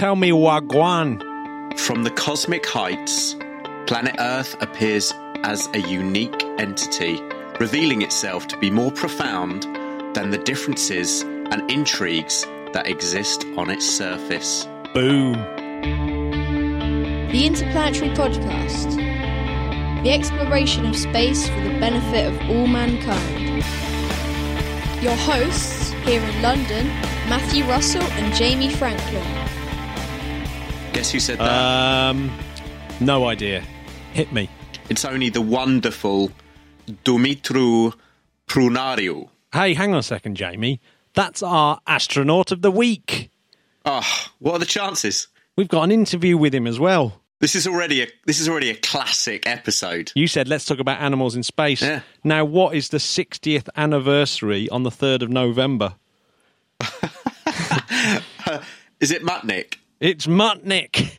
tell me Wagwan. From the cosmic heights, planet Earth appears as a unique entity, revealing itself to be more profound than the differences and intrigues that exist on its surface. Boom. The Interplanetary Podcast. The exploration of space for the benefit of all mankind. Your hosts here in London, Matthew Russell and Jamie Franklin. Guess who said that? Um, no idea. Hit me. it's only the wonderful Dumitru Prunariu. Hey, hang on a second, Jamie. That's our astronaut of the week. Oh, what are the chances? We've got an interview with him as well. This is already a this is already a classic episode. You said let's talk about animals in space. Yeah. Now, what is the 60th anniversary on the 3rd of November? Is it Mutnik? It's Mutnik.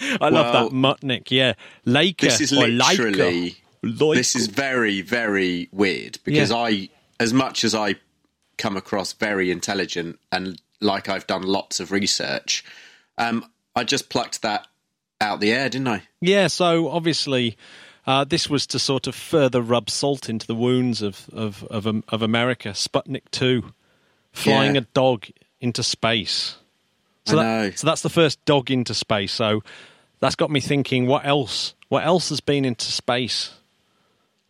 I love Well, that Mutnik. Yeah, Laika This is literally. Laika. this is very very weird because Yeah. I as much as I come across very intelligent and like I've done lots of research, um, I just plucked that out the air, didn't I? Yeah, so obviously, uh, this was to sort of further rub salt into the wounds of of of, of America. Sputnik two, flying Yeah. a dog into space. So, I that- so that's the first dog into space. So that's got me thinking: what else? What else has been into space?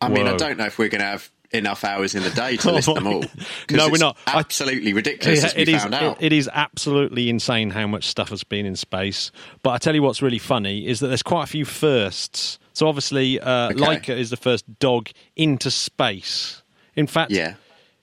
I mean, I don't know if we're going to have enough hours in the day to list them all. No, we're not. I- Absolutely ridiculous, as we it is. found it- out. it is absolutely insane how much stuff has been in space. But I tell you what's really funny is that there's quite a few firsts. So obviously, uh, Okay. Laika is the first dog into space. In fact, yeah.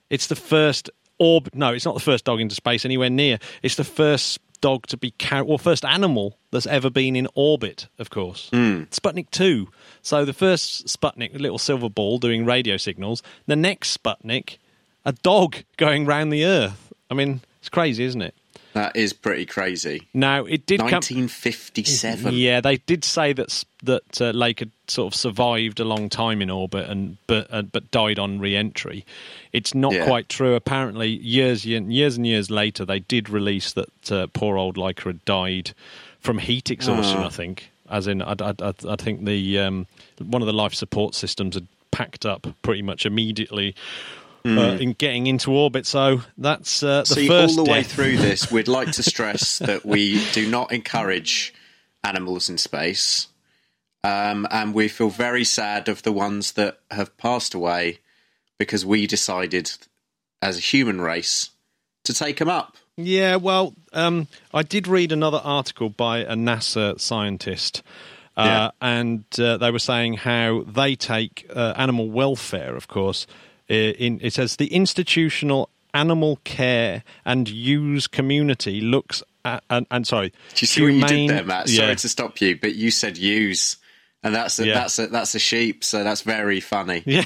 it's the first orb. No, it's not the first dog into space anywhere near. It's the first dog to be carried, or first animal that's ever been in orbit. Of course, Hmm. Sputnik two. So the first Sputnik, a little silver ball doing radio signals. The next Sputnik, a dog going round the Earth. I mean, it's crazy, isn't it? That is pretty crazy. Now it did come. 1957. Yeah, they did say that that uh, Lake had sort of survived a long time in orbit and but uh, but died on re-entry. It's not Yeah. quite true. Apparently, years and years and years later, they did release that uh, poor old Laika had died from heat exhaustion. Oh. I think, as in, I, I, I, I think the um, one of the life support systems had packed up pretty much immediately. Uh, in getting into orbit, so that's uh, the. See, first all the way death. through this, we'd like to stress that we do not encourage animals in space. Um, and we feel very sad of the ones that have passed away because we decided as a human race to take them up. Yeah, well, um, I did read another article by a NASA scientist, uh, Yeah. and uh, they were saying how they take uh, animal welfare, of course. Uh, In it says the institutional animal care and use community looks at, and, and sorry, Do you see what you did there, Matt? Yeah. Sorry to stop you, but you said use, and that's a, Yeah. that's a, that's a sheep, so that's very funny. Yeah.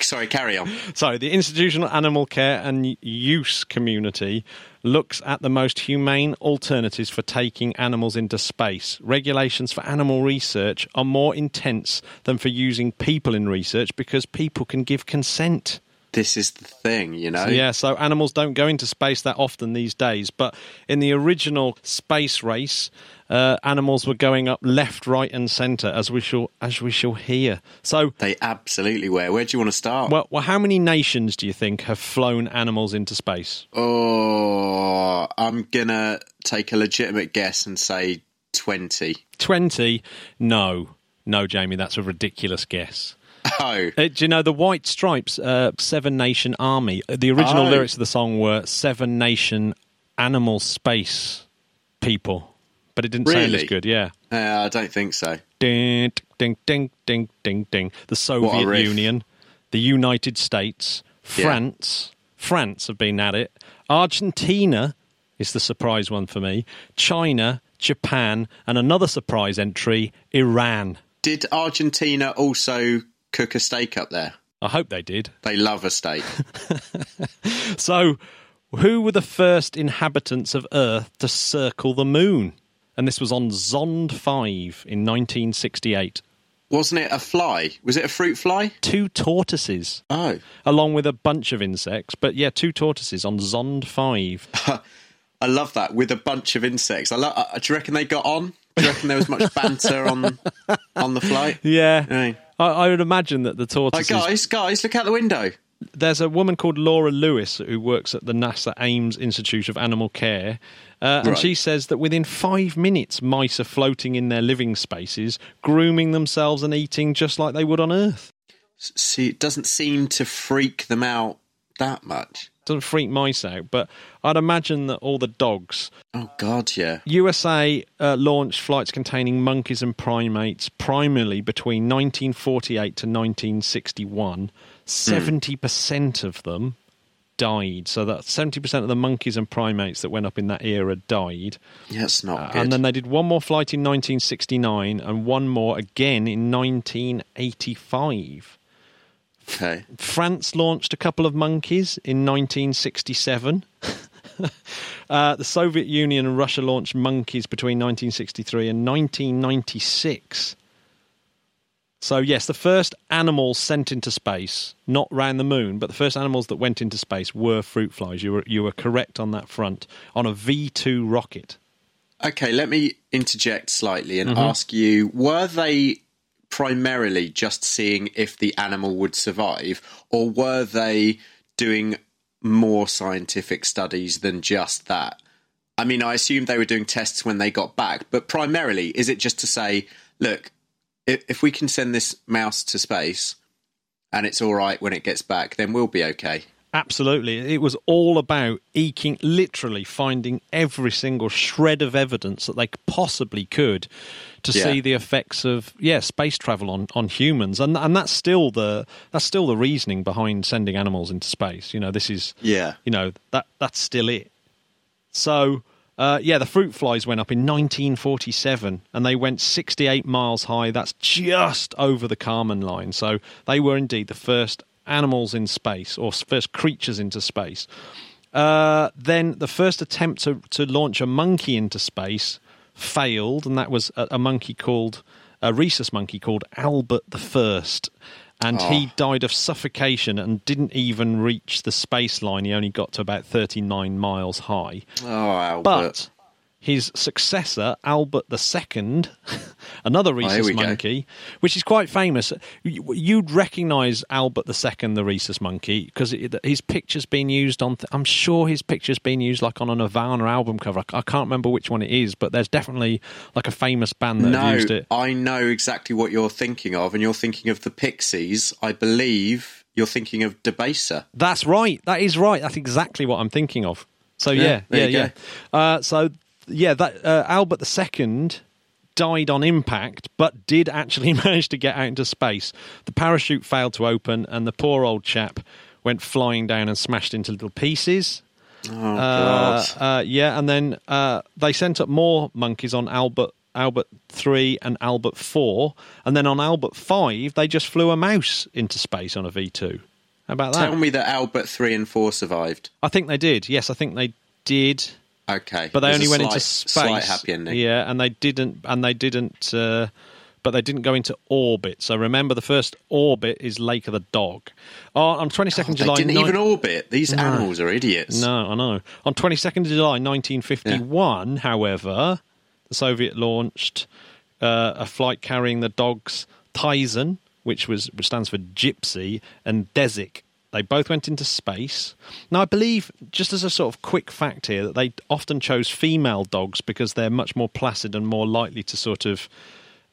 Sorry, carry on. Sorry, the institutional animal care and use community looks at the most humane alternatives for taking animals into space. Regulations for animal research are more intense than for using people in research because people can give consent. This is the thing, you know. Yeah, so animals don't go into space that often these days. But in the original space race, uh, animals were going up left, right, and centre, as we shall as we shall hear. So They absolutely were. Where do you want to start? well, well, how many nations do you think have flown animals into space? Oh, I'm gonna take a legitimate guess and say twenty. 20? No. No, Jamie, that's a ridiculous guess. Oh, Uh, do you know the White Stripes, uh, Seven Nation Army? uh, The original Oh. lyrics of the song were Seven Nation Animal Space People. But it didn't sound as good, yeah. uh, I don't think so. Ding, ding, ding, ding, ding, ding. The Soviet. Union, the United States, Yeah. France. France have been at it. Argentina is the surprise one for me. China, Japan, and another surprise entry, Iran. Did Argentina also cook a steak up there? I hope they did. They love a steak. So, who were the first inhabitants of Earth to circle the moon? And this was on Zond 5 in 1968. Wasn't it a fly? Was it a fruit fly? Two tortoises. Oh, along with a bunch of insects. But yeah, two tortoises on Zond 5. I love that with a bunch of insects. I love. Uh, do you reckon they got on? Do you reckon there was much banter on on the flight? Yeah, Hey. I, I would imagine that the Like tortoises. guys, guys, look out the window. there's a woman called Laura Lewis who works at the NASA Ames Institute of Animal Care, uh, and Right. she says that within five minutes, mice are floating in their living spaces, grooming themselves and eating just like they would on Earth. See, it doesn't seem to freak them out that much. Doesn't freak mice out, but I'd imagine that all the dogs. Oh God, yeah. USA uh, launched flights containing monkeys and primates primarily between 1948 to 1961. 70% of them died. So that 70% of the monkeys and primates that went up in that era died. Yeah, it's not Uh, good. and then they did one more flight in 1969 and one more again in 1985. Okay. France launched a couple of monkeys in 1967. uh, the Soviet Union and Russia launched monkeys between 1963 and 1996. So, yes, the first animals sent into space, not round the moon, but the first animals that went into space were fruit flies. You were, you were correct on that front, on a V 2 rocket. Okay, let me interject slightly and Mm-hmm. ask you: Were they primarily just seeing if the animal would survive, or were they doing more scientific studies than just that? I mean, I assume they were doing tests when they got back, but primarily, is it just to say, look, if, if we can send this mouse to space and it's all right when it gets back, then we'll be okay? Absolutely. It was all about eking, literally finding every single shred of evidence that they possibly could to Yeah. see the effects of yeah space travel on, on humans, and and that's still the that's still the reasoning behind sending animals into space. You know, this is Yeah. you know that that's still it. So uh, yeah, the fruit flies went up in 1947, and they went 68 miles high. That's just over the Kármán line. So they were indeed the first animals in space, or first creatures into space. Uh, then the first attempt to, to launch a monkey into space failed, and that was a, a monkey called a rhesus monkey called Albert the First, and he died of suffocation and didn't even reach the space line. He only got to about 39 miles high. Oh, Albert. But his successor, Albert II, another here rhesus go. monkey, which is quite famous. You- You'd recognise Albert II, the rhesus monkey, because his picture's been used on. Th- I'm sure his picture's been used like on a Nirvana album cover. I can't remember which one it is, but there's definitely like a famous band that no, used it. I know exactly what you're thinking of, and you're thinking of the Pixies. I believe you're thinking of Debaser. That's right. That is right. That's exactly what I'm thinking of. So yeah, yeah, there yeah. Uh, so yeah, that uh, Albert II died on impact, but did actually manage to get out into space. The parachute failed to open, and the poor old chap went flying down and smashed into little pieces. Oh Uh, God! uh, yeah, and then uh, they sent up more monkeys on Albert Albert three and Albert four, and then on Albert five they just flew a mouse into space on a V two. How about that? Tell me that Albert three and four survived. I think they did. Yes, I think they did. Okay, But they There's only went slight, into space. Slight happy ending. Yeah, and they didn't. And they didn't. Uh, but they didn't go into orbit. So remember, the first orbit is Lake of the Dog. Oh, on twenty second They July. didn't even orbit. These animals are idiots. No, I know. On 22nd July 1951, however, the Soviet launched uh, a flight carrying the dogs Tsygan, which was which stands for Gypsy, and Dezik. They both went into space. Now, I believe, just as a sort of quick fact here, that they often chose female dogs because they're much more placid and more likely to sort of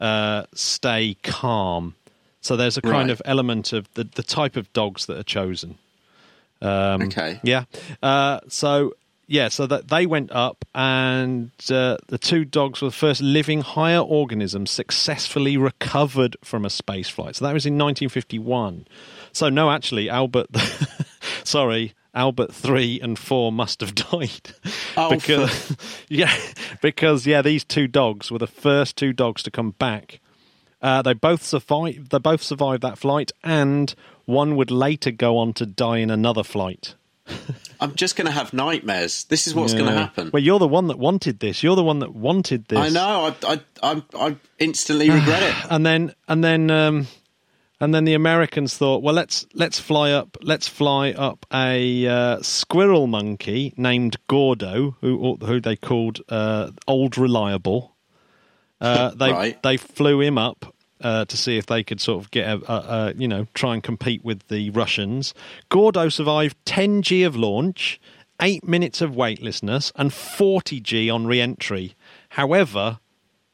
uh, stay calm. So there's a kind Right. of element of the, the type of dogs that are chosen. Um, Okay. Yeah. Uh, so yeah, so that they went up, and uh, the two dogs were the first living higher organisms successfully recovered from a space flight. So that was in 1951. So no, actually, Albert, sorry. Albert three and four must have died Oh, because yeah, because yeah, these two dogs were the first two dogs to come back. Uh, they both survived. They both survived that flight, and one would later go on to die in another flight. I'm just going to have nightmares. This is what's going to happen. Well, you're the one that wanted this. You're the one that wanted this. I know. I, I, I, I instantly regret it. And then, and then, um, And then the Americans thought, well, let's let's fly up, let's fly up a uh, squirrel monkey named Gordo, who who they called uh, Old Reliable. Uh, they Right. they flew him up uh, to see if they could sort of get a, a, a you know try and compete with the Russians. Gordo survived 10 G of launch, eight minutes of weightlessness, and 40 G on re-entry. However,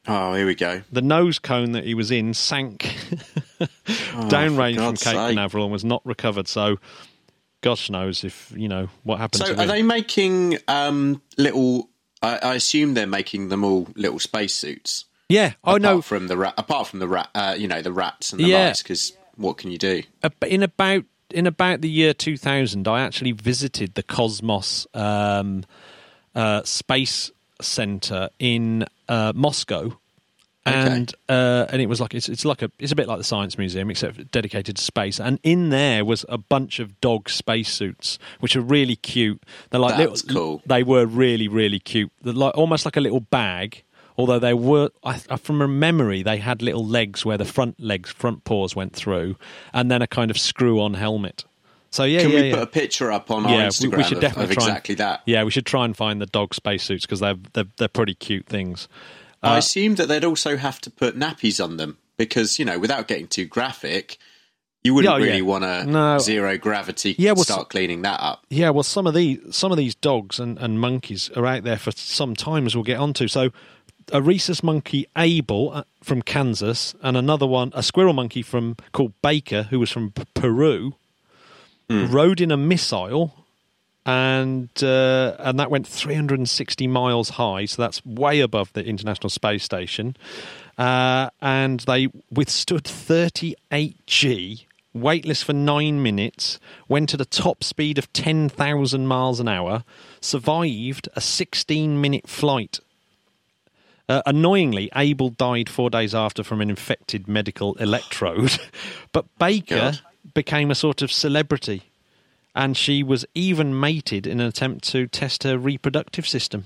Oh, here we go. the nose cone that he was in sank downrange from Cape sake. Canaveral and was not recovered. So, gosh knows if you know what happened So are him. they making um, little? I, I assume they're making them all little spacesuits. yeah, oh apart no, from the rat, apart from the rat, uh, you know, the rats and the Yeah. mice. Because what can you do? in about in about the year 2000 i actually visited the cosmos um, uh, space center in uh, moscow. And uh, and it was like it's it's like a it's a bit like the science museum except dedicated to space. And in there was a bunch of dog spacesuits which are really cute. They're like That's little, cool. they were really really cute. They're like almost like a little bag although they were I, I- from a memory they had little legs where the front legs front paws went through and then a kind of screw on helmet so yeah Can yeah, we yeah. put a picture up on yeah, our Instagram we, should of, definitely of try and- exactly that? Yeah, we should try and find the dog spacesuits because they're, they're they're pretty cute things. Uh, I assume that they'd also have to put nappies on them because you know, without getting too graphic, you wouldn't Yeah, yeah. really want to No. zero gravity Yeah, well, start cleaning that up. Yeah, well, some of these some of these dogs and, and monkeys are out there for some time, as we'll get onto. So, a rhesus monkey, Able uh, from Kansas, and another one, a squirrel monkey from called Baker, who was from P- Peru, rode in a missile, and uh, and that went 360 miles high. So that's way above the International Space Station, uh, and they withstood 38 G. Weightless for nine minutes, went at a top speed of 10,000 miles an hour, survived a 16 minute flight uh, annoyingly, Able died four days after from an infected medical electrode, but Baker God. Became a sort of celebrity, and she was even mated in an attempt to test her reproductive system.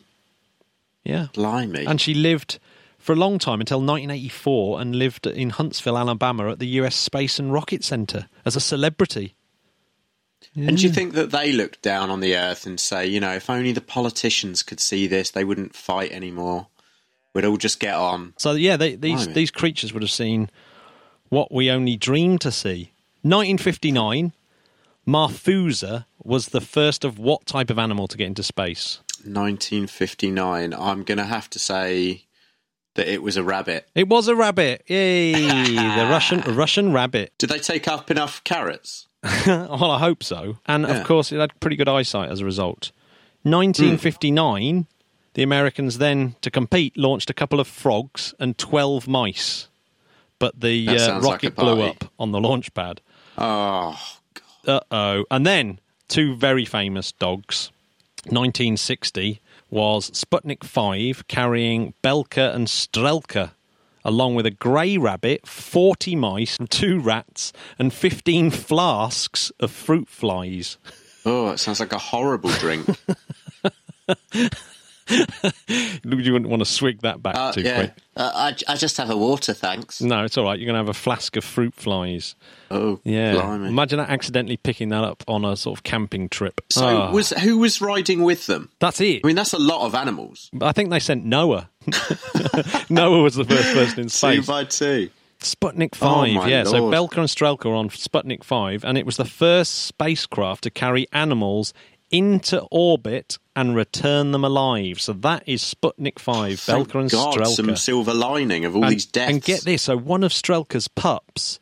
Yeah, Blimey. and she lived for a long time until 1984, and lived in Huntsville, Alabama, at the U.S. Space and Rocket Center as a celebrity. And do you think that they look down on the earth and say, you know, if only the politicians could see this, they wouldn't fight anymore. We'd all just get on. So yeah, they, these Blimey. these creatures would have seen what we only dream to see. 1959, Marfusha was the first of what type of animal to get into space? 1959. I'm going to have to say that it was a rabbit. It was a rabbit. Yay! the Russian Russian rabbit. Did they take up enough carrots? well, I hope so. And Yeah. of course, it had pretty good eyesight as a result. 1959, the Americans then, to compete, launched a couple of frogs and 12 mice. But the uh, sounds like rocket blew up on the launch pad. Oh, God. Uh oh. And then two very famous dogs. 1960 was Sputnik 5 carrying Belka and Strelka, along with a grey rabbit, 40 mice, two rats, and 15 flasks of fruit flies. oh, it sounds like a horrible drink. You wouldn't want to swig that back Uh, too yeah. quick. Uh, I, I just have a water, thanks. No, it's all right. You're going to have a flask of fruit flies. Oh, Yeah. blimey. Imagine accidentally picking that up on a sort of camping trip. So, Ah. was who was riding with them? That's it. I mean, that's a lot of animals. I think they sent Noah. Noah was the first person in Two space. by two. Sputnik Oh, 5, my yeah. So Belka and Strelka were on Sputnik 5, and it was the first spacecraft to carry animals into orbit and return them alive. So that is Sputnik 5, Thank Belka and God, Strelka. some silver lining of all and, these deaths. and get this, so one of Strelka's pups,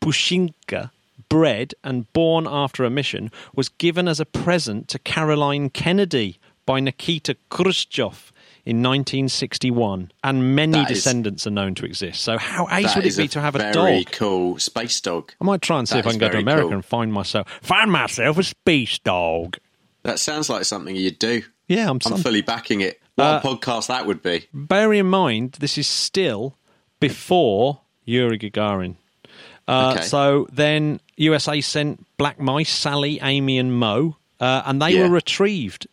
Pushinka, bred and born after a mission, was given as a present to Caroline Kennedy by Nikita Khrushchev in 1961, and many That is- descendants are known to exist. So how ace would it be to have a very dog? cool space dog. I might try and see That if I can go to America cool. and find myself find myself a space dog. That sounds like something you'd do. Yeah, I'm. I'm fully backing it. What Uh, a podcast that would be. bear in mind, this is still before Yuri Gagarin. Uh, Okay. So then USA sent Black Mice, Sally, Amy, and Mo, uh, and they Yeah. were retrieved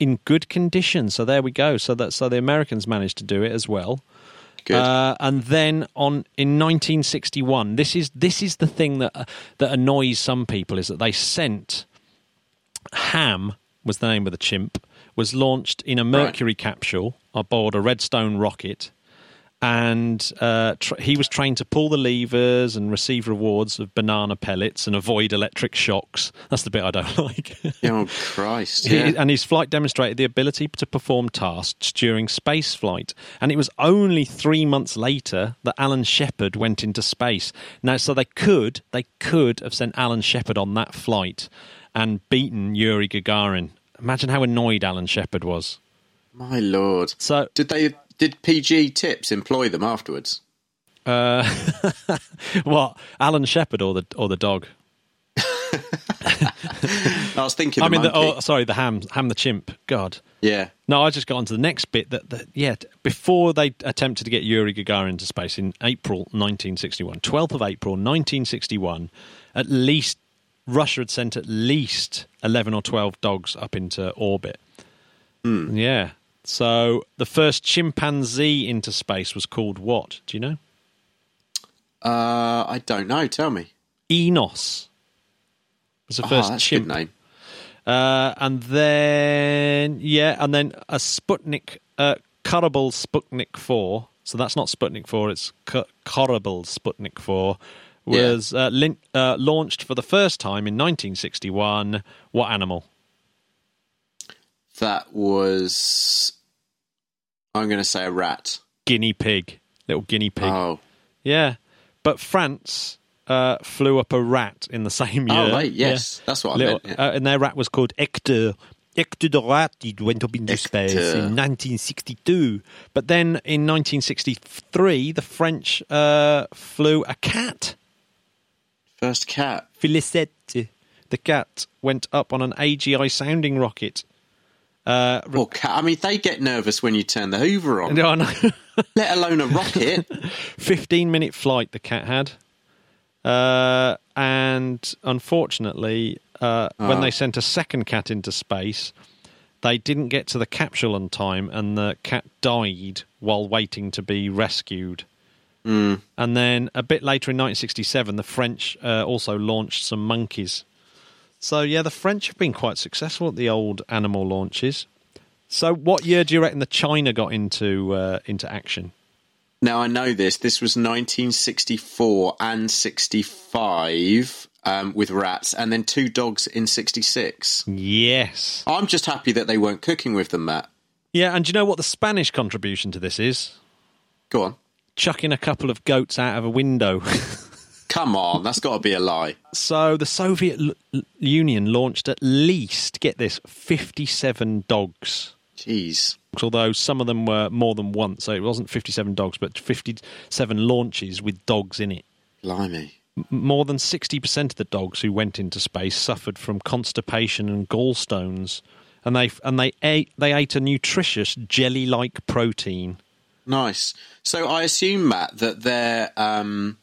in good condition. So there we go. So that so the Americans managed to do it as well. Good. Uh, and then on in 1961, this is this is the thing that that annoys some people is that they sent Ham was the name of the chimp was launched in a Mercury capsule aboard a Redstone rocket, and uh, tr- he was trained to pull the levers and receive rewards of banana pellets and avoid electric shocks. That's the bit I don't like. oh Christ! He- and his flight demonstrated the ability to perform tasks during space flight. And it was only three months later that Alan Shepard went into space. Now, so they could they could have sent Alan Shepard on that flight and beaten Yuri Gagarin. Imagine how annoyed Alan Shepard was. My lord. So, Did they? Did PG Tips employ them afterwards? uh, what Alan Shepard or the or the dog? I was thinking. I mean, the, oh, sorry, the ham, ham the chimp. God. yeah. No, I just got on to the next bit. That, that yeah, before they attempted to get Yuri Gagarin into space in April 1961, 12th of April 1961, at least Russia had sent at least 11 or 12 dogs up into orbit. Yeah. So the first chimpanzee into space was called what? Do you know? Uh, I don't know. Tell me. Enos. Was the Oh, first that's a chimp. good name. Uh, and then yeah, and then a Sputnik, uh, Korabl Sputnik Four. So that's not Sputnik Four; it's K- Korabl Sputnik Four. Yeah. Was uh, lin- uh, launched for the first time in 1961. What animal? That was. I'm going to say a rat. Guinea pig. Little guinea pig. Oh. Yeah, but France uh, flew up a rat in the same year. Oh, right, yes. That's what I Little- meant. yeah. uh, and their rat was called Hector. Hector the rat, it went up into space in 1962. But then in 1963, the French uh, flew a cat, First cat. Felicette. The cat went up on an AGI sounding rocket. Uh, Poor cat. I mean, they get nervous when you turn the Hoover on, no, no. let alone a rocket. 15 minute flight the cat had. Uh, and unfortunately, uh, when Oh. they sent a second cat into space, they didn't get to the capsule on time, and the cat died while waiting to be rescued. And then a bit later in 1967, the French uh, also launched some monkeys. So, yeah, the French have been quite successful at the old animal launches. So, what year do you reckon the China got into uh, into action? Now I know this. This was 1964 and 65 um, with rats, and then two dogs in 66. Yes. I'm just happy that they weren't cooking with them, Matt. Yeah, and do you know what the Spanish contribution to this is? Go on. Chucking a couple of goats out of a window. Come on, that's got to be a lie. so the Soviet L- Union launched at least, get this, 57 dogs. Jeez. Although some of them were more than once, so it wasn't 57 dogs, but 57 launches with dogs in it. Blimey. M- More than 60% of the dogs who went into space suffered from constipation and gallstones, and they and they ate they ate a nutritious jelly-like protein. Nice. So I assume, Matt, that they're um,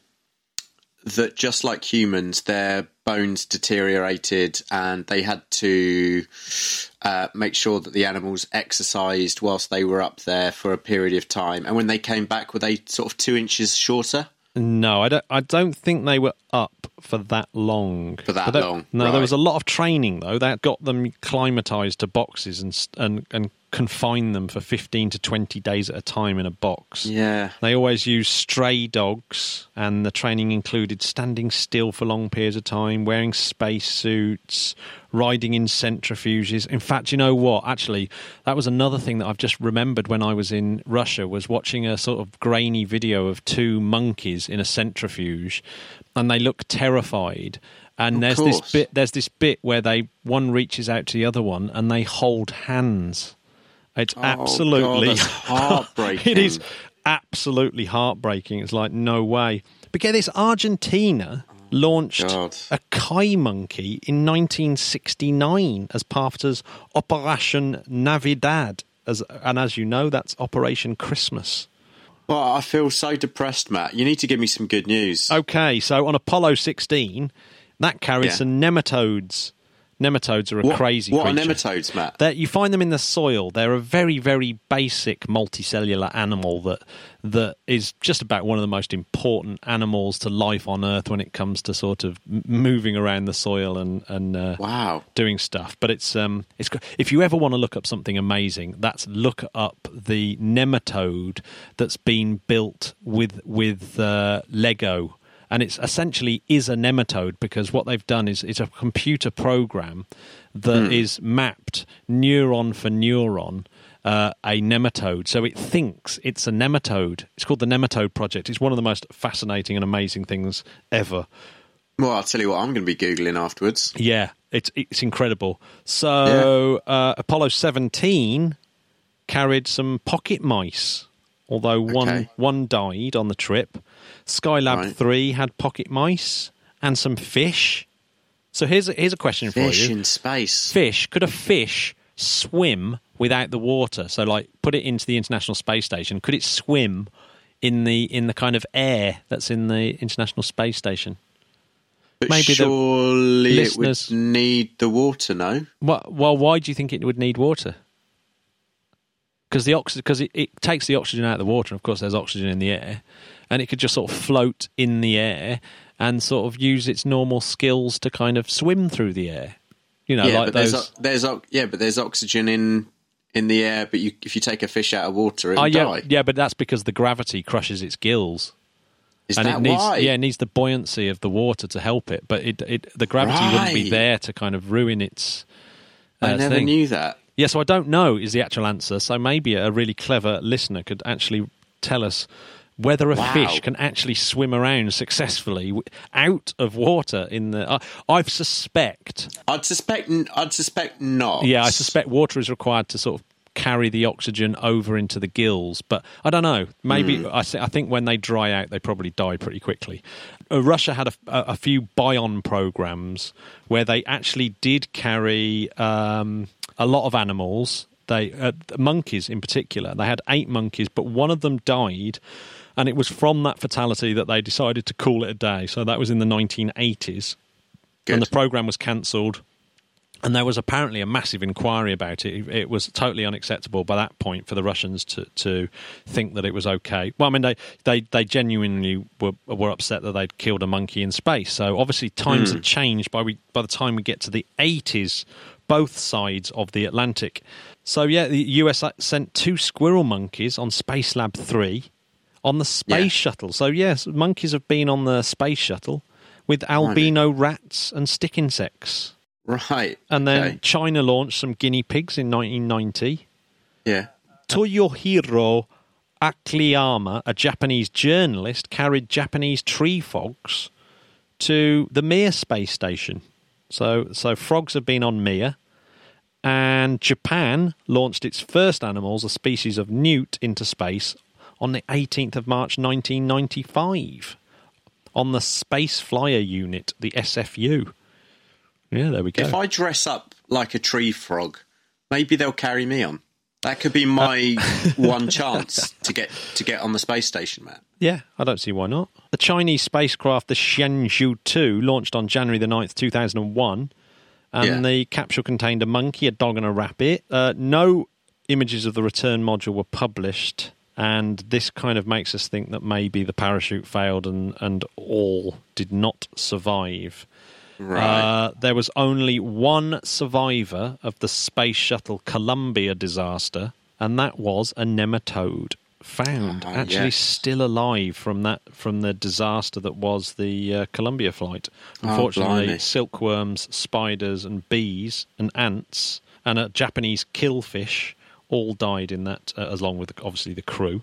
that just like humans, their bones deteriorated, and they had to uh, make sure that the animals exercised whilst they were up there for a period of time. And when they came back, were they sort of two inches shorter? No, I don't. I don't think they were up for that long. For that long, No, right. there was a lot of training though. That got them climatized to boxes and and and confined them for fifteen to twenty days at a time in a box. Yeah. They always use stray dogs, and the training included standing still for long periods of time, wearing space suits, riding in centrifuges. In fact, you know what? Actually, that was another thing that I've just remembered when I was in Russia was watching a sort of grainy video of two monkeys in a centrifuge, and they look terrified. And Of there's this bit. There's this bit where they one reaches out to the other one, and they hold hands. It's Oh, absolutely that's heartbreaking. it is absolutely heartbreaking. It's like no way. But get this: Argentina launched God. a Kai monkey in 1969 as part of Operation Navidad, as and as you know, that's Operation Christmas. Well, I feel so depressed, Matt. You need to give me some good news. Okay, so on Apollo 16, that carried Yeah. some nematodes Nematodes are a What, crazy what are nematodes, Matt? They're, you find them in the soil. They're a very, very basic multicellular animal that that is just about one of the most important animals to life on Earth when it comes to sort of moving around the soil and and uh, Wow. doing stuff. But it's um, it's if you ever want to look up something amazing, that's look up the nematode that's been built with with uh, Lego. And it's essentially is a nematode because what they've done is it's a computer program that is mapped neuron for neuron uh, a nematode. So it thinks it's a nematode. It's called the Nematode Project. It's one of the most fascinating and amazing things ever. Well, I'll tell you what I'm going to be googling afterwards. Yeah, it's it's incredible. So uh, Apollo 17 carried some pocket mice, although one Okay. one died on the trip. Skylab Right. 3 had pocket mice and some fish. So here's a, here's a question for you. Fish in space. Fish, could a fish swim without the water? So like put it into the International Space Station, could it swim in the in the kind of air that's in the International Space Station? But maybe the surely listeners- it would need the water, no? Well, well, why do you think it would need water? Because the oxygen, because it, it takes the oxygen out of the water. Of course, there's oxygen in the air, and it could just sort of float in the air and sort of use its normal skills to kind of swim through the air. You know, yeah, like but those. there's there's yeah, but there's oxygen in in the air. But you, if you take a fish out of water, it'll oh yeah, die. yeah, but that's because the gravity crushes its gills, Is and that it needs why? yeah, it needs the buoyancy of the water to help it. But it, it the gravity wouldn't be there to kind of ruin its. I uh, never thing. knew that. Yeah, so I don't know is the actual answer. So maybe a really clever listener could actually tell us whether a Wow. fish can actually swim around successfully out of water in the. Uh, I suspect. I'd suspect. I'd suspect not. Yeah, I suspect water is required to sort of carry the oxygen over into the gills, but I don't know. Maybe Hmm. I, th- I think when they dry out, they probably die pretty quickly. Uh, Russia had a, a, a few bion programs where they actually did carry um, a lot of animals. They uh, monkeys in particular. They had eight monkeys, but one of them died. And it was from that fatality that they decided to call it a day. So that was in the 1980s and the program was cancelled. And there was apparently a massive inquiry about it. It was totally unacceptable by that point for the Russians to, to think that it was okay. Well, I mean, they, they, they genuinely were, were upset that they'd killed a monkey in space. So obviously, times Hmm. have changed by, we, by the time we get to the 80s, both sides of the Atlantic. So, yeah, the US sent two squirrel monkeys on Spacelab 3 on the space Yeah. shuttle. So, yes, monkeys have been on the space shuttle with oh, albino rats and stick insects. Right. And then okay. China launched some guinea pigs in 1990. yeah. Toyohiro Akiyama, a Japanese journalist, carried Japanese tree frogs to the Mir space station. So, so frogs have been on Mir. And Japan launched its first animals, a species of newt, into space on the 18th of March 1995 on the Space Flyer Unit, the SFU. Yeah, there we go. If I dress up like a tree frog, maybe they'll carry me on. That could be my one chance to get to get on the space station, Matt. Yeah, I don't see why not. The Chinese spacecraft, the Shenzhou 2, launched on January the 9th, 2001. And Yeah. the capsule contained a monkey, a dog, and a rabbit. Uh, no images of the return module were published. And this kind of makes us think that maybe the parachute failed and, and all did not survive. Right. Uh, there was only one survivor of the space shuttle Columbia disaster, and that was a nematode found, Ah, actually yes. still alive from that from the disaster that was the uh, Columbia flight. Oh, Unfortunately, blimey. silkworms, spiders, and bees and ants and a Japanese killifish all died in that, uh, along with obviously the crew.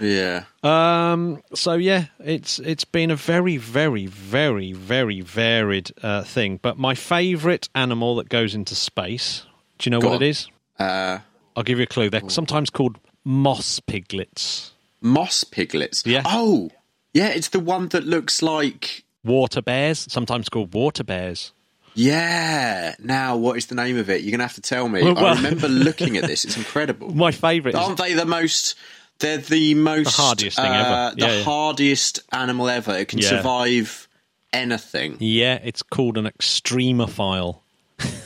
yeah. Um, so yeah, it's it's been a very, very, very, very varied uh, thing. But my favourite animal that goes into space, do you know Go what on. it is? Uh, I'll give you a clue. They're sometimes called moss piglets, moss piglets. Yeah. Oh, yeah. It's the one that looks like. water bears, sometimes called water bears. Yeah. Now, what is the name of it? You're gonna have to tell me. Well, well- I remember looking at this. It's incredible. My favourite Aren't they the most? They're the most The hardiest thing uh, ever. The Yeah, yeah. hardiest animal ever. It can Yeah. survive anything. yeah, it's called an extremophile.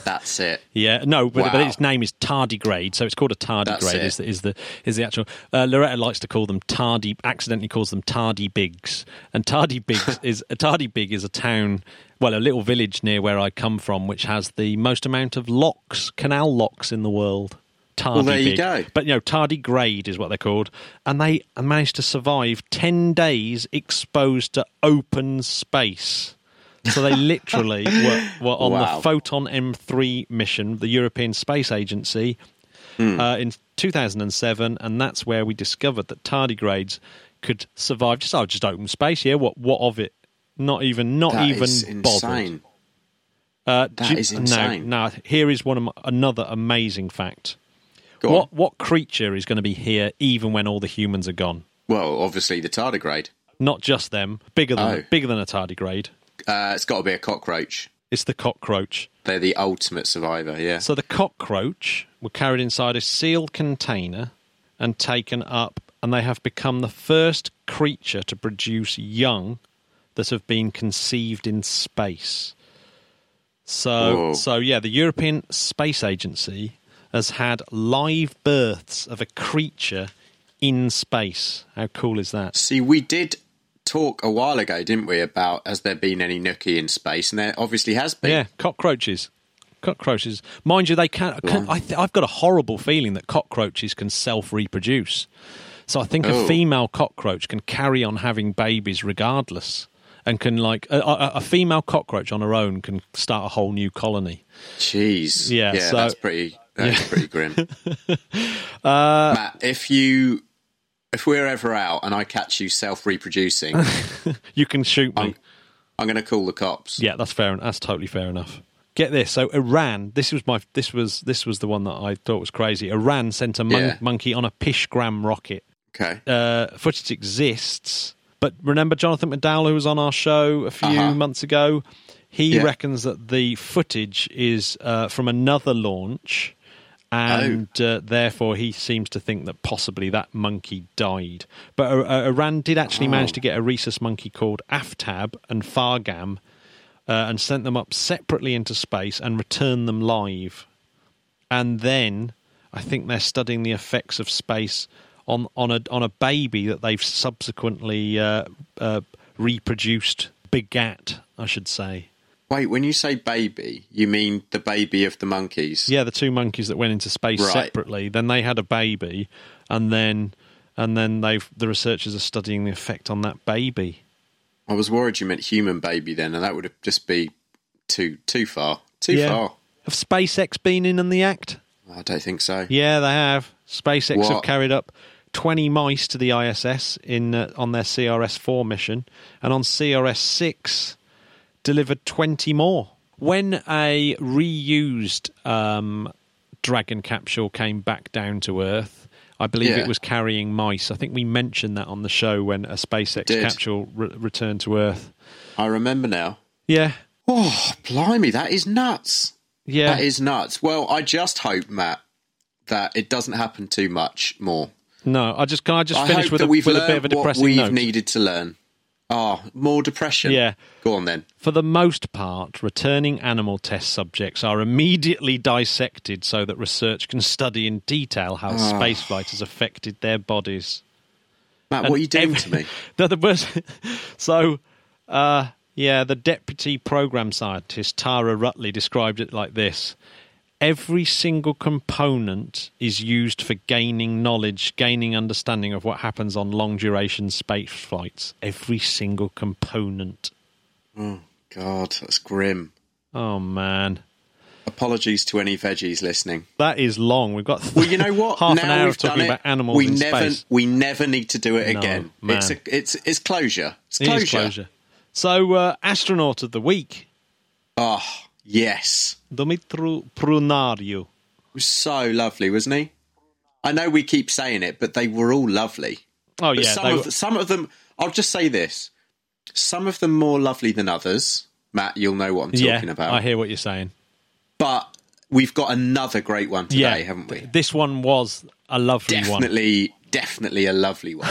That's it. Yeah, no, but, but its name is tardigrade, so it's called a tardigrade. Is the, is the is the actual? Uh, Loretta likes to call them tardy. Accidentally calls them Tardebigges, and Tardebigges is a Tardebigge is a town, well, a little village near where I come from, which has the most amount of locks, canal locks in the world. Tardy there you big. go. But you know, tardigrade is what they're called, and they managed to survive ten days exposed to open space. So they literally were, were on Wow. the Photon M3 mission, the European Space Agency, Hmm. uh, in 2007, and that's where we discovered that tardigrades could survive just oh, just open space. Yeah, what what of it? Not even not That even is bothered. insane. Uh, That you- is insane. No, no, here is one my, another amazing fact. Go on. What what creature is going to be here even when all the humans are gone? Well, obviously the tardigrade. Not just them, bigger than Oh. bigger than a tardigrade. Uh, it's got to be a cockroach. It's the cockroach. They're the ultimate survivor. Yeah. So the cockroach were carried inside a sealed container and taken up, and they have become the first creature to produce young that have been conceived in space. So, Whoa. so yeah, the European Space Agency has had live births of a creature in space. How cool is that? See, we did talk a while ago, didn't we, about has there been any nookie in space? And there obviously has been. Yeah, cockroaches. Cockroaches. Mind you, they can. can I th- I've got a horrible feeling that cockroaches can self reproduce. So I think a Oh. female cockroach can carry on having babies regardless, and can like a, a, a female cockroach on her own can start a whole new colony. Jeez. Yeah, Yeah, so- that's pretty. That's pretty grim. Uh, Matt, if you if we're ever out and I catch you self reproducing, You can shoot me. I'm, I'm going to call the cops. Yeah, that's fair. That's totally fair enough. Get this. So Iran. This was my. This was this was the one that I thought was crazy. Iran sent a mon- Yeah. monkey on a Pishgam rocket. Okay. uh, footage exists. But remember Jonathan McDowell, who was on our show a few Uh-huh. months ago? He Yeah. reckons that the footage is uh, from another launch, and Oh. uh, therefore he seems to think that possibly that monkey died. But uh, Iran did actually manage Oh. to get a rhesus monkey called Aftab and Fargam uh, and sent them up separately into space and returned them live and then I think they're studying the effects of space on on a on a baby that they've subsequently uh, uh, reproduced, begat, I should say. Wait, when you say baby, you mean the baby of the monkeys? Yeah, the two monkeys that went into space Right. separately. Then they had a baby, and then and then they've the researchers are studying the effect on that baby. I was worried you meant human baby then, and that would have just be too too far. Too yeah. far. Have SpaceX been in on the act? I don't think so. Yeah, they have. SpaceX have carried up 20 mice to the ISS in uh, on their CRS-4 mission, and on CRS-6 delivered 20 more. When a reused um, Dragon capsule came back down to Earth, I believe Yeah. it was carrying mice. I think we mentioned that on the show when a SpaceX capsule re- returned to Earth. I remember now. Yeah, Oh, blimey, that is nuts. yeah. That is nuts. Well, I just hope, Matt, that it doesn't happen too much more. no, I just can I just I finish with, a, we've with a bit of a what depressing we've note. needed to learn. Oh, more depression. Yeah. Go on then. For the most part, returning animal test subjects are immediately dissected so that research can study in detail how Ah. spaceflight has affected their bodies. Matt, what are you doing Every- to me? The, the person- so, uh, yeah, the deputy program scientist Tara Ruttley described it like this: Every single component is used for gaining knowledge, gaining understanding of what happens on long duration space flights. Every single component. Oh, God, that's grim. Oh man. Apologies to any veggies listening. That is long. We've got Well, you know what? half now an hour of talking done about animals we in never, space. We never need to do it No, again. man. It's, a, it's it's closure. It's closure. closure. So, uh, astronaut of the week, Oh, yes. Dumitru Prunariu. Was so lovely, wasn't he? I know we keep saying it, but they were all lovely. Oh But yeah, some, of, were- some of them, I'll just say this. Some of them more lovely than others. Matt, you'll know what I'm yeah. talking about. I hear what you're saying. But we've got another great one today, yeah, haven't we? This one was a lovely one. Definitely, definitely a lovely one.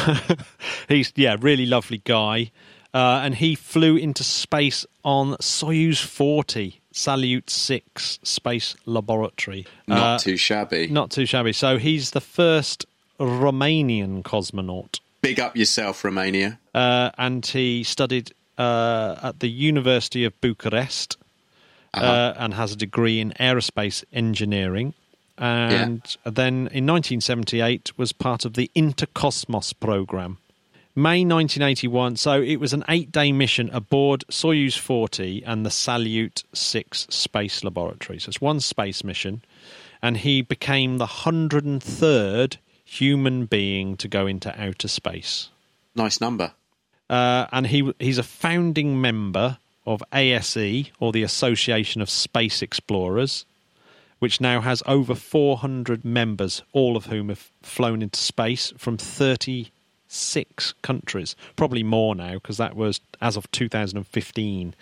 He's yeah, really lovely guy. Uh, and he flew into space on Soyuz 40, Salyut 6 space laboratory. Not Uh, too shabby. not too shabby. So he's the first Romanian cosmonaut. Big up yourself, Romania. Uh, and he studied uh, at the University of Bucharest Uh-huh. uh, and has a degree in aerospace engineering. And then in 1978 was part of the Intercosmos program. May 1981, so it was an eight day mission aboard Soyuz 40 and the Salyut 6 space laboratory. So it's one space mission. And he became the 103rd human being to go into outer space. Nice number. Uh, and he he's a founding member of ASE, or the Association of Space Explorers, which now has over 400 members, all of whom have flown into space from 36 countries. Probably more now, because that was as of 2015.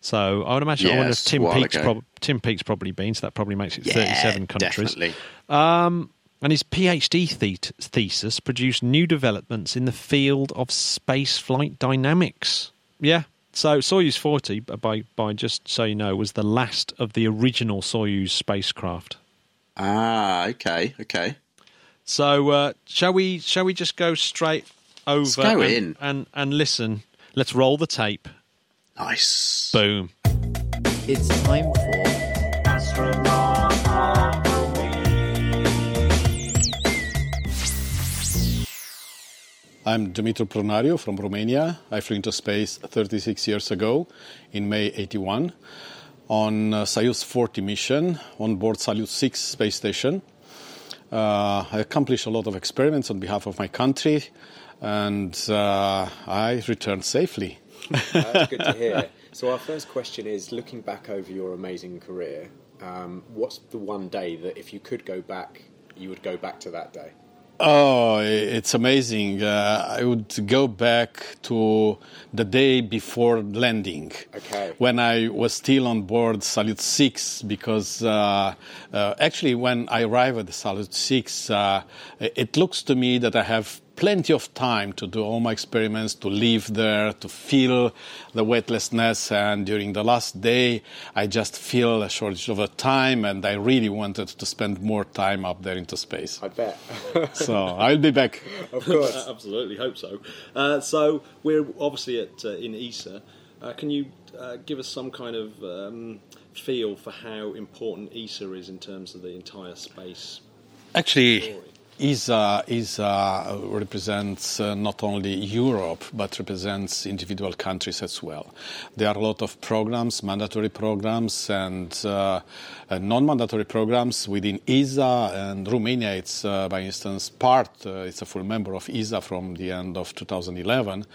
So I would imagine. I wonder if Yes, Tim Peake's, prob- Tim Peake's probably been, so that probably makes it Yeah, 37 countries. Definitely. Um, and his PhD the- thesis produced new developments in the field of space flight dynamics. Yeah. So Soyuz 40, by by just so you know, was the last of the original Soyuz spacecraft. Ah, okay, okay. So uh, shall we shall we just go straight over go and, in. and and listen? Let's roll the tape. Nice. Boom. It's time for I'm Dumitru Prunariu from Romania. I flew into space 36 years ago in May 81 on uh, Soyuz 40 mission on board Salyut 6 space station. Uh, I accomplished a lot of experiments on behalf of my country and uh, I returned safely. That's good to hear. So our first question is: looking back over your amazing career, um, what's the one day that if you could go back, you would go back to that day? Oh, it's amazing. Uh, I would go back to the day before landing. Okay. When I was still on board Salyut 6, because uh, uh, actually, when I arrive at the Salyut 6, uh, it looks to me that I have plenty of time to do all my experiments, to live there, to feel the weightlessness. And during the last day, I just feel a shortage of a time, and I really wanted to spend more time up there into space. I bet. So I'll be back. of course. Absolutely, hope so. Uh, so we're obviously at uh, in ESA. Uh, can you uh, give us some kind of um, feel for how important ESA is in terms of the entire space? Actually, ESA, ESA represents uh, not only Europe but represents individual countries as well. There are a lot of programs, mandatory programs, and uh, uh, non-mandatory programs within ESA. And Romania, it's uh, by instance part. Uh, it's a full member of ESA from the end of 2011,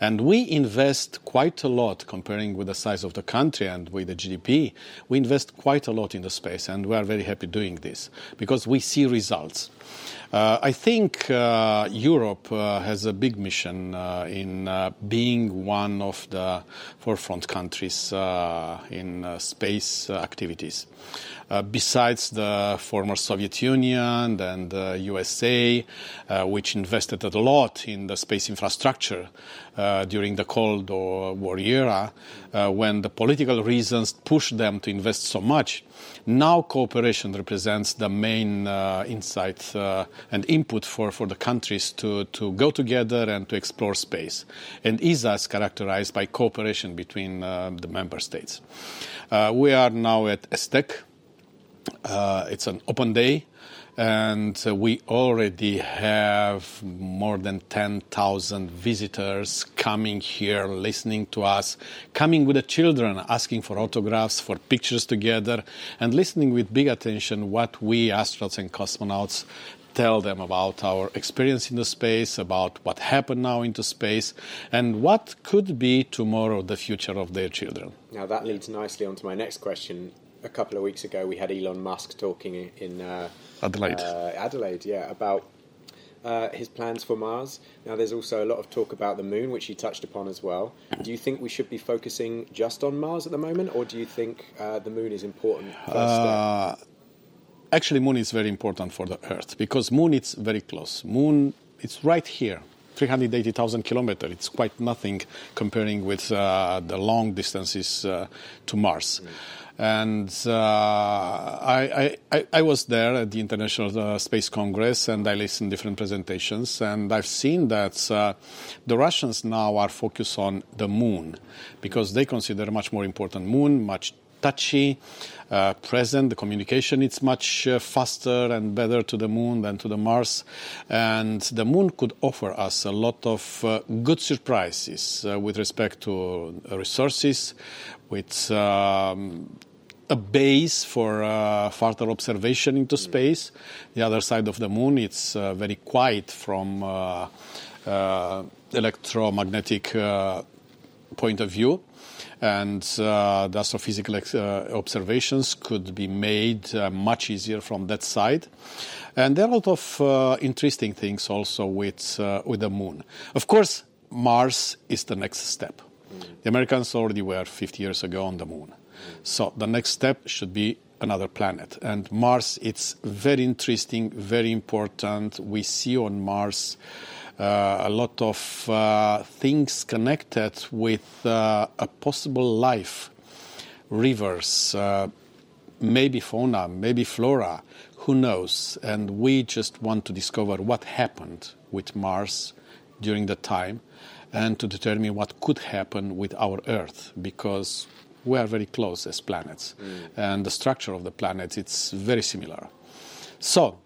and we invest quite a lot comparing with the size of the country and with the GDP. We invest quite a lot in the space, and we are very happy doing this because we see results. Uh, I think uh, Europe uh, has a big mission uh, in uh, being one of the forefront countries uh, in space activities. Uh, besides the former Soviet Union and the USA, uh, which invested a lot in the space infrastructure uh, during the Cold War era, when the political reasons pushed them to invest so much, now cooperation represents the main insight and input for, for the countries to, to go together and to explore space. And ESA is characterized by cooperation between the member states. We are now at ESTEC. Uh, it's an open day, and uh, we already have more than 10,000 visitors coming here, listening to us, coming with the children, asking for autographs, for pictures together, and listening with big attention what we astronauts and cosmonauts tell them about our experience in the space, about what happened now into space, and what could be tomorrow the future of their children. Now that leads nicely onto my next question. A couple of weeks ago, we had Elon Musk talking in uh, Adelaide. uh, Adelaide, yeah, about uh, his plans for Mars. Now, there's also a lot of talk about the moon, which he touched upon as well. Do you think we should be focusing just on Mars at the moment, or do you think uh, the moon is important? Uh, actually, moon is very important for the Earth because moon is very close. Moon, it's right here. 380,000 kilometers. It's quite nothing comparing with uh, the long distances uh, to Mars. And uh, I, I, I was there at the International uh, Space Congress and I listened to different presentations. And I've seen that uh, the Russians now are focused on the moon because they consider much more important moon, much touchy, uh, present. The communication is much uh, faster and better to the moon than to the Mars, and the moon could offer us a lot of uh, good surprises uh, with respect to uh, resources, with um, a base for uh, further observation into space. The other side of the moon, it's very quiet from electromagnetic point of view and uh, the astrophysical uh, observations could be made uh, much easier from that side. And there are a lot of uh, interesting things also with, uh, with the moon. Of course, Mars is the next step. The Americans already were 50 years ago on the moon. So the next step should be another planet. And Mars, it's very interesting, very important. We see on Mars a lot of uh, things connected with uh, a possible life, rivers, maybe fauna, maybe flora, who knows? And we just want to discover what happened with Mars during the time and to determine what could happen with our Earth because we are very close as planets mm. and the structure of the planets it's very similar. So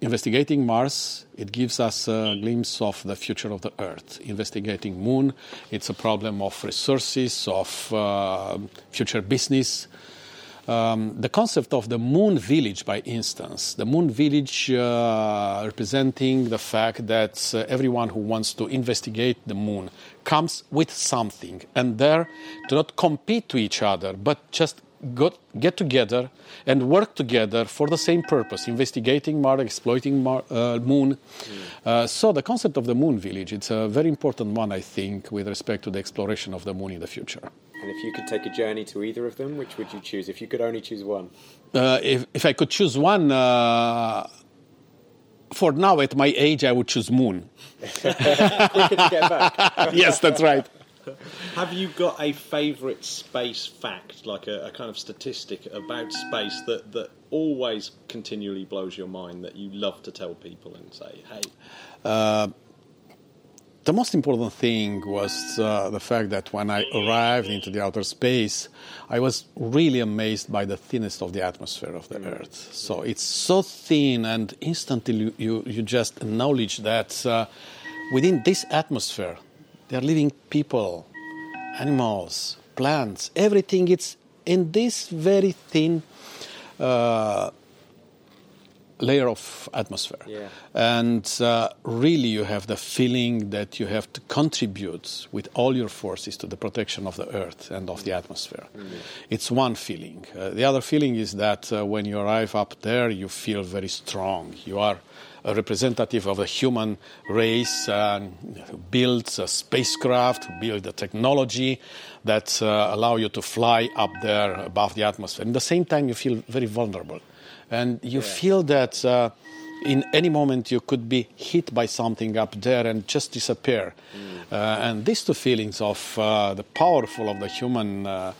investigating Mars, it gives us a glimpse of the future of the Earth. Investigating Moon, it's a problem of resources, of uh, future business. Um, the concept of the Moon Village, by instance, the Moon Village uh, representing the fact that uh, everyone who wants to investigate the Moon comes with something, and there do not compete to each other, but just got, get together and work together for the same purpose, investigating Mars, exploiting Mar, uh, Moon. Mm. Uh, so the concept of the Moon Village, it's a very important one, I think, with respect to the exploration of the Moon in the future. And if you could take a journey to either of them, which would you choose? If you could only choose one? Uh, if, if I could choose one, uh, for now, at my age, I would choose Moon. yes, that's right. Have you got a favourite space fact, like a, a, kind of statistic about space that, that always continually blows your mind that you love to tell people and say, hey? Uh, the most important thing was uh, the fact that when I arrived into the outer space, I was really amazed by the thinness of the atmosphere of the mm. Earth. So it's so thin, and instantly you, you, you just acknowledge that uh, within this atmosphere, there are living people, animals, plants, everything. It's in this very thin uh, layer of atmosphere. Yeah. And uh, really, you have the feeling that you have to contribute with all your forces to the protection of the earth and of the atmosphere. Mm-hmm. It's one feeling. Uh, the other feeling is that uh, when you arrive up there, you feel very strong. You are a representative of the human race uh, builds a spacecraft, builds the technology that uh, allow you to fly up there above the atmosphere. At the same time, you feel very vulnerable. And you yeah. feel that uh, in any moment you could be hit by something up there and just disappear. Mm. Uh, and these two feelings of uh, the powerful of the human uh,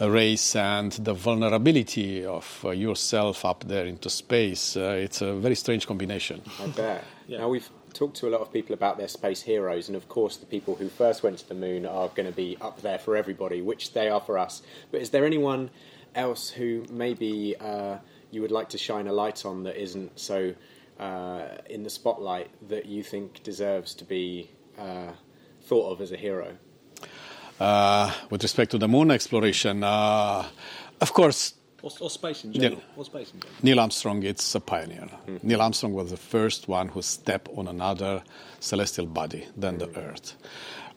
race and the vulnerability of uh, yourself up there into space, uh, it's a very strange combination. I bet. yeah. Now we've talked to a lot of people about their space heroes, and of course, the people who first went to the moon are going to be up there for everybody, which they are for us. But is there anyone else who maybe uh, you would like to shine a light on that isn't so uh, in the spotlight that you think deserves to be uh, thought of as a hero? Uh, with respect to the moon exploration, uh, of course. Or, or, space in general. Neil, space in general. Neil Armstrong, it's a pioneer. Mm-hmm. Neil Armstrong was the first one who stepped on another celestial body than mm-hmm. the Earth.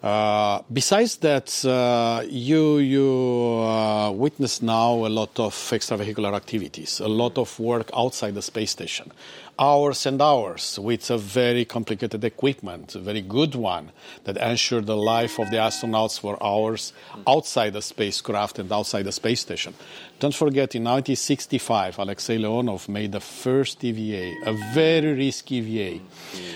Uh, besides that, uh, you you uh, witness now a lot of extravehicular activities, a lot of work outside the space station, hours and hours with a very complicated equipment, a very good one that ensured the life of the astronauts for hours outside the spacecraft and outside the space station. Don't forget, in 1965, Alexei Leonov made the first EVA, a very risky EVA,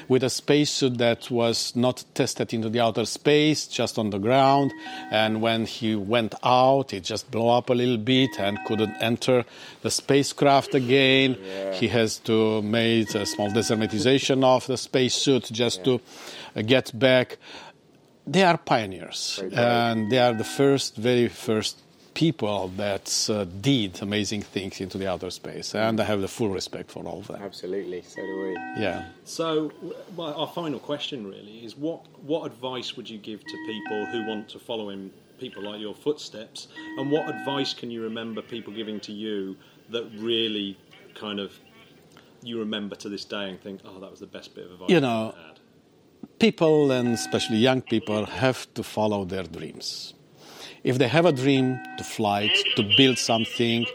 with a spacesuit that was not tested into the outer space, just on the ground. And when he went out, it just blew up a little bit and couldn't enter the spacecraft again. He has to make a small desermatization of the spacesuit just to uh, get back. They are pioneers, and they are the first, very first people that uh, did amazing things into the outer space, and I have the full respect for all of them. Absolutely, so do we. Yeah. So, well, our final question really is: what what advice would you give to people who want to follow in people like your footsteps, and what advice can you remember people giving to you that really kind of you remember to this day and think, oh, that was the best bit of advice You know, ever had? People, and especially young people, have to follow their dreams. If they have a dream to fly, to build something,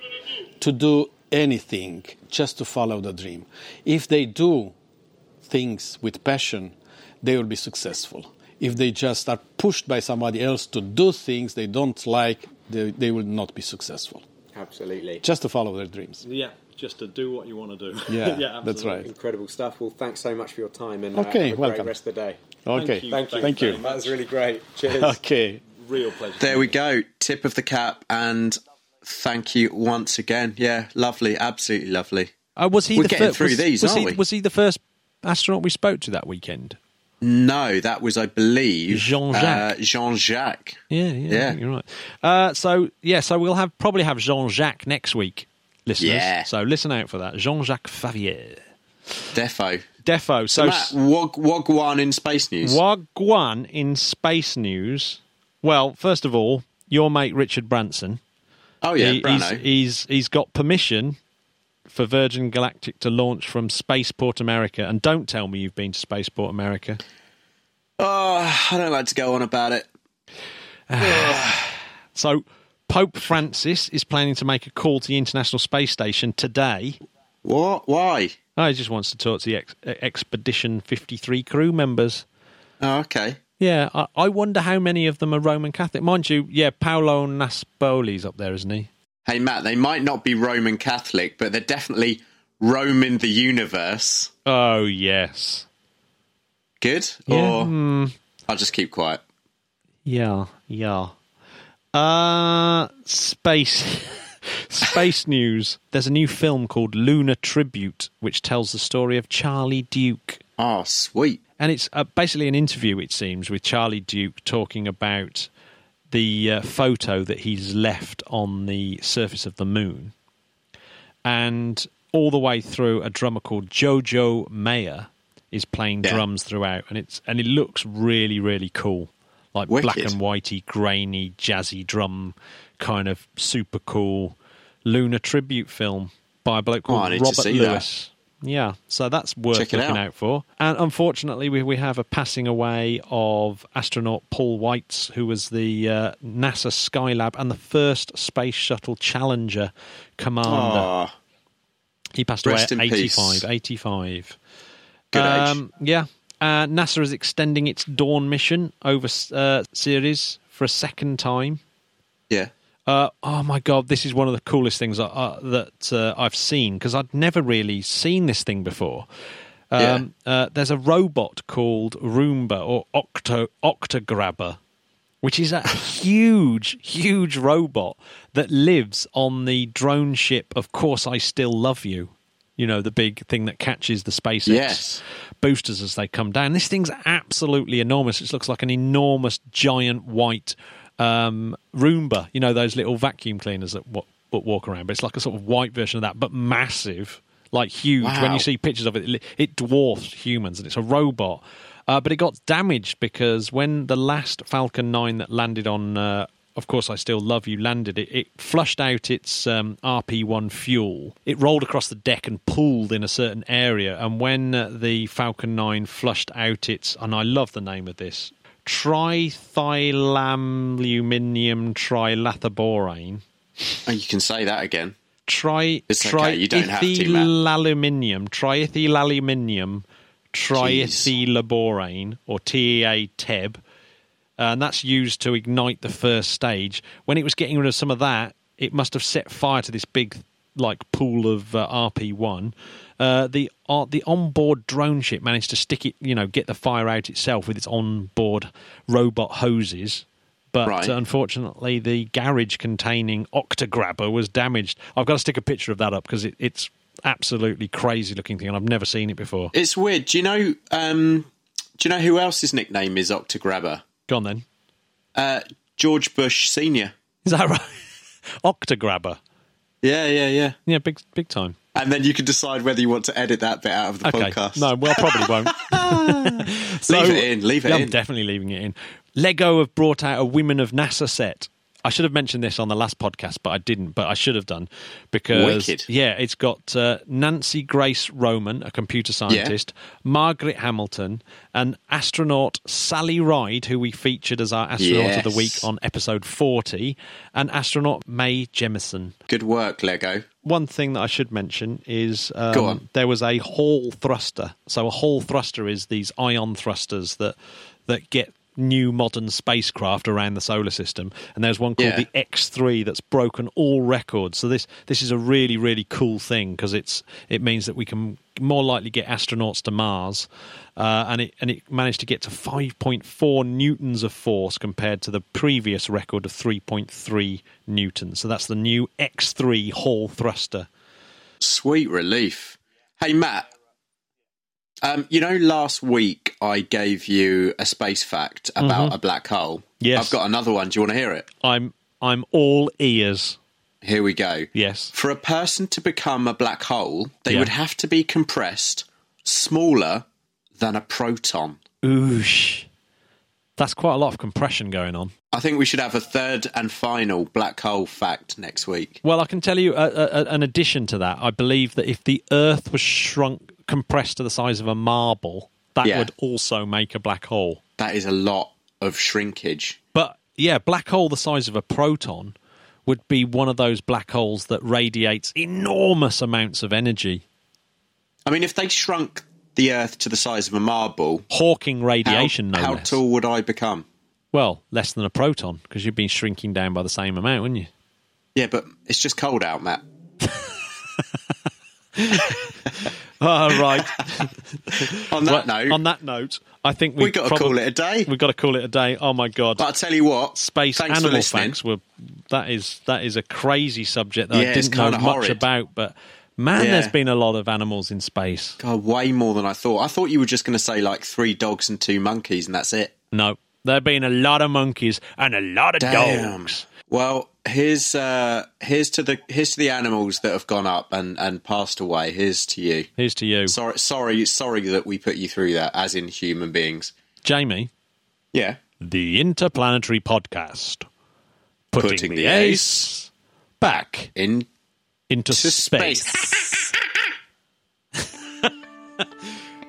to do anything, just to follow the dream. If they do things with passion, they will be successful. If they just are pushed by somebody else to do things they don't like, they, they will not be successful. Absolutely. Just to follow their dreams. Yeah, just to do what you want to do. Yeah, yeah, that's right. Incredible stuff. Well, thanks so much for your time and uh, Okay, have a welcome. great rest of the day. Okay. you. Thank you. Thank you. That was really great. Cheers. Okay. Real pleasure. There we go. Tip of the cap, and thank you once again. Yeah, lovely, absolutely lovely. Uh, was he We're the getting fir- through was, these, was aren't he, we? Was he the first astronaut we spoke to that weekend? No, that was, I believe, Jean-Jacques. Uh, Jean Jacques. Yeah, yeah, Yeah. You're right. Uh, so yeah, so we'll have probably have Jean Jacques next week, listeners. Yeah. So listen out for that. Jean Jacques Favier, Defo. Defo. So Matt, Wogwan in space news. Wagwan in space news. Well, first of all, your mate Richard Branson. Oh yeah, he- he's, he's he's got permission for Virgin Galactic to launch from Spaceport America. And don't tell me you've been to Spaceport America. oh, I don't like to go on about it. So Pope Francis is planning to make a call to the International Space Station today. What? Why? Oh, he just wants to talk to the ex- Expedition 53 crew members. Oh, okay. Yeah, I, I wonder how many of them are Roman Catholic. Mind you, yeah, Paolo Nespoli's up there, isn't he? Hey Matt, they might not be Roman Catholic, but they're definitely Roman the universe. Oh, yes. Good? Yeah, Or hmm. I'll just keep quiet. Yeah, yeah. Uh, space. space news. There's a new film called Lunar Tribute, which tells the story of Charlie Duke. Oh, sweet. And it's uh, basically an interview, it seems, with Charlie Duke talking about the uh, photo that he's left on the surface of the moon. And all the way through, a drummer called Jojo Mayer is playing Yeah. drums throughout, and it's and it looks really, really cool, like black and whitey, grainy, jazzy drum, kind of super cool lunar tribute film by a bloke Oh, called to Robert see that. Lewis. Yeah, so that's worth looking out. out for. And unfortunately, we, we have a passing away of astronaut Paul Weitz, who was the uh, NASA Skylab and the first Space Shuttle Challenger commander. Oh, he passed away at 85. 85. good age. Um, yeah. Uh, NASA is extending its Dawn mission over uh, Ceres for a second time. Yeah. Uh, oh my god, this is one of the coolest things uh, uh, that uh, I've seen because I'd never really seen this thing before. Um, uh, there's a robot called Roomba or Octo Octograbber, which is a huge, huge robot that lives on the drone ship. Of course, I still love you. You know the big thing that catches the SpaceX Yes. boosters as they come down. This thing's absolutely enormous. It looks like an enormous, giant white um, Roomba. You know those little vacuum cleaners that, that walk around. But it's like a sort of white version of that, but massive, like huge. When you see pictures of it, it, it dwarfs humans, and it's a robot. Uh, but it got damaged because when the last Falcon 9 that landed on, uh, of course, I Still Love You landed, it, it flushed out its um, RP1 fuel. It rolled across the deck and pooled in a certain area. And when uh, the Falcon 9 flushed out its, and I love the name of this, trithylaminium trilathoborane. Oh, you can say that again. Tri, It's okay, you don't have to, triethylaluminium, triethylaluminium, triethylaborane, or TEA TEB, and that's used to ignite the first stage. When it was getting rid of some of that, it must have set fire to this big, like pool of uh, RP1. Uh, the uh, the onboard drone ship managed to stick it, you know, get the fire out itself with its onboard robot hoses. But Right. unfortunately, the garage containing Octograbber was damaged. I've got to stick a picture of that up because it, it's absolutely crazy looking thing, and I've never seen it before. It's weird. Do you know? Um, do you know who else's nickname is Octograbber? Go on then. Uh, George Bush Senior. Is that right? Octograbber. Yeah, yeah, yeah. Yeah, big big time. And then you can decide whether you want to edit that bit out of the Okay. podcast. No, well, probably won't. So- leave it in. Leave it Yeah, in. I'm definitely leaving it in. Lego have brought out a Women of NASA set. I should have mentioned this on the last podcast, but I didn't. But I should have done because Wicked. yeah, it's got uh, Nancy Grace Roman, a computer scientist, Margaret Hamilton, and astronaut Sally Ride, who we featured as our astronaut of the week on episode forty, and astronaut Mae Jemison. Good work, Lego. One thing that I should mention is um, Go on. there was a Hall thruster. So a Hall thruster is these ion thrusters that that get new modern spacecraft around the solar system. And there's one called Yeah. the X3 that's broken all records. So this this is a really really cool thing because it's it means that we can more likely get astronauts to Mars. Uh, and it and it managed to get to 5.4 newtons of force compared to the previous record of 3.3 newtons. So that's the new X3 Hall thruster. Sweet relief. Hey, Matt. Um, you know, last week I gave you a space fact about a black hole. Yes. I've got another one. Do you want to hear it? I'm I'm all ears. Here we go. Yes. For a person to become a black hole, they Yeah. would have to be compressed smaller than a proton. Oosh. That's quite a lot of compression going on. I think we should have a third and final black hole fact next week. Well, I can tell you uh, uh, an addition to that. I believe that if the Earth was shrunk, compressed to the size of a marble, that Yeah. would also make a black hole. That is a lot of shrinkage. But yeah, black hole the size of a proton would be one of those black holes that radiates enormous amounts of energy. I mean, if they shrunk the Earth to the size of a marble, Hawking how, radiation, no how less. tall would I become? Well, less than a proton because you've been shrinking down by the same amount, wouldn't you? Yeah, but it's just cold out, Matt. Oh, right. On that Well, note, on that note, I think we we got to call it a day. We've got to call it a day. Oh my god! But I tell you what, Space animal facts were that is that is a crazy subject that Yeah, I didn't know much horrid. about. But man, Yeah. there's been a lot of animals in space. God, way more than I thought. I thought you were just going to say like three dogs and two monkeys, and that's it. No, there have been a lot of monkeys and a lot of Damn. dogs. Well, here's uh, here's to the here's to the animals that have gone up and, and passed away. Here's to you. Here's to you, Sorry, sorry, sorry that we put you through that, as in human beings. Jamie. Yeah. The Interplanetary Podcast, putting, Putting the, the ace back In into space. space.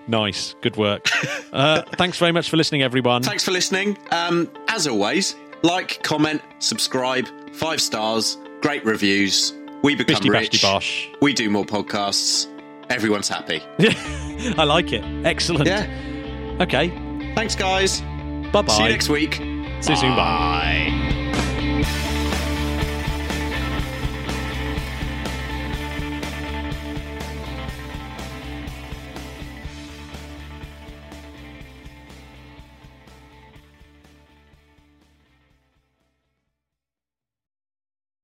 Nice, good work. uh, thanks very much for listening, everyone. Thanks for listening. Um, as always, like, comment, subscribe, five stars, great reviews. We become Bishty rich. bosh. We do more podcasts. Everyone's happy. I like it. Excellent. Yeah. Okay. Thanks, guys. Bye bye. See you next week. See you soon. Bye. Bye.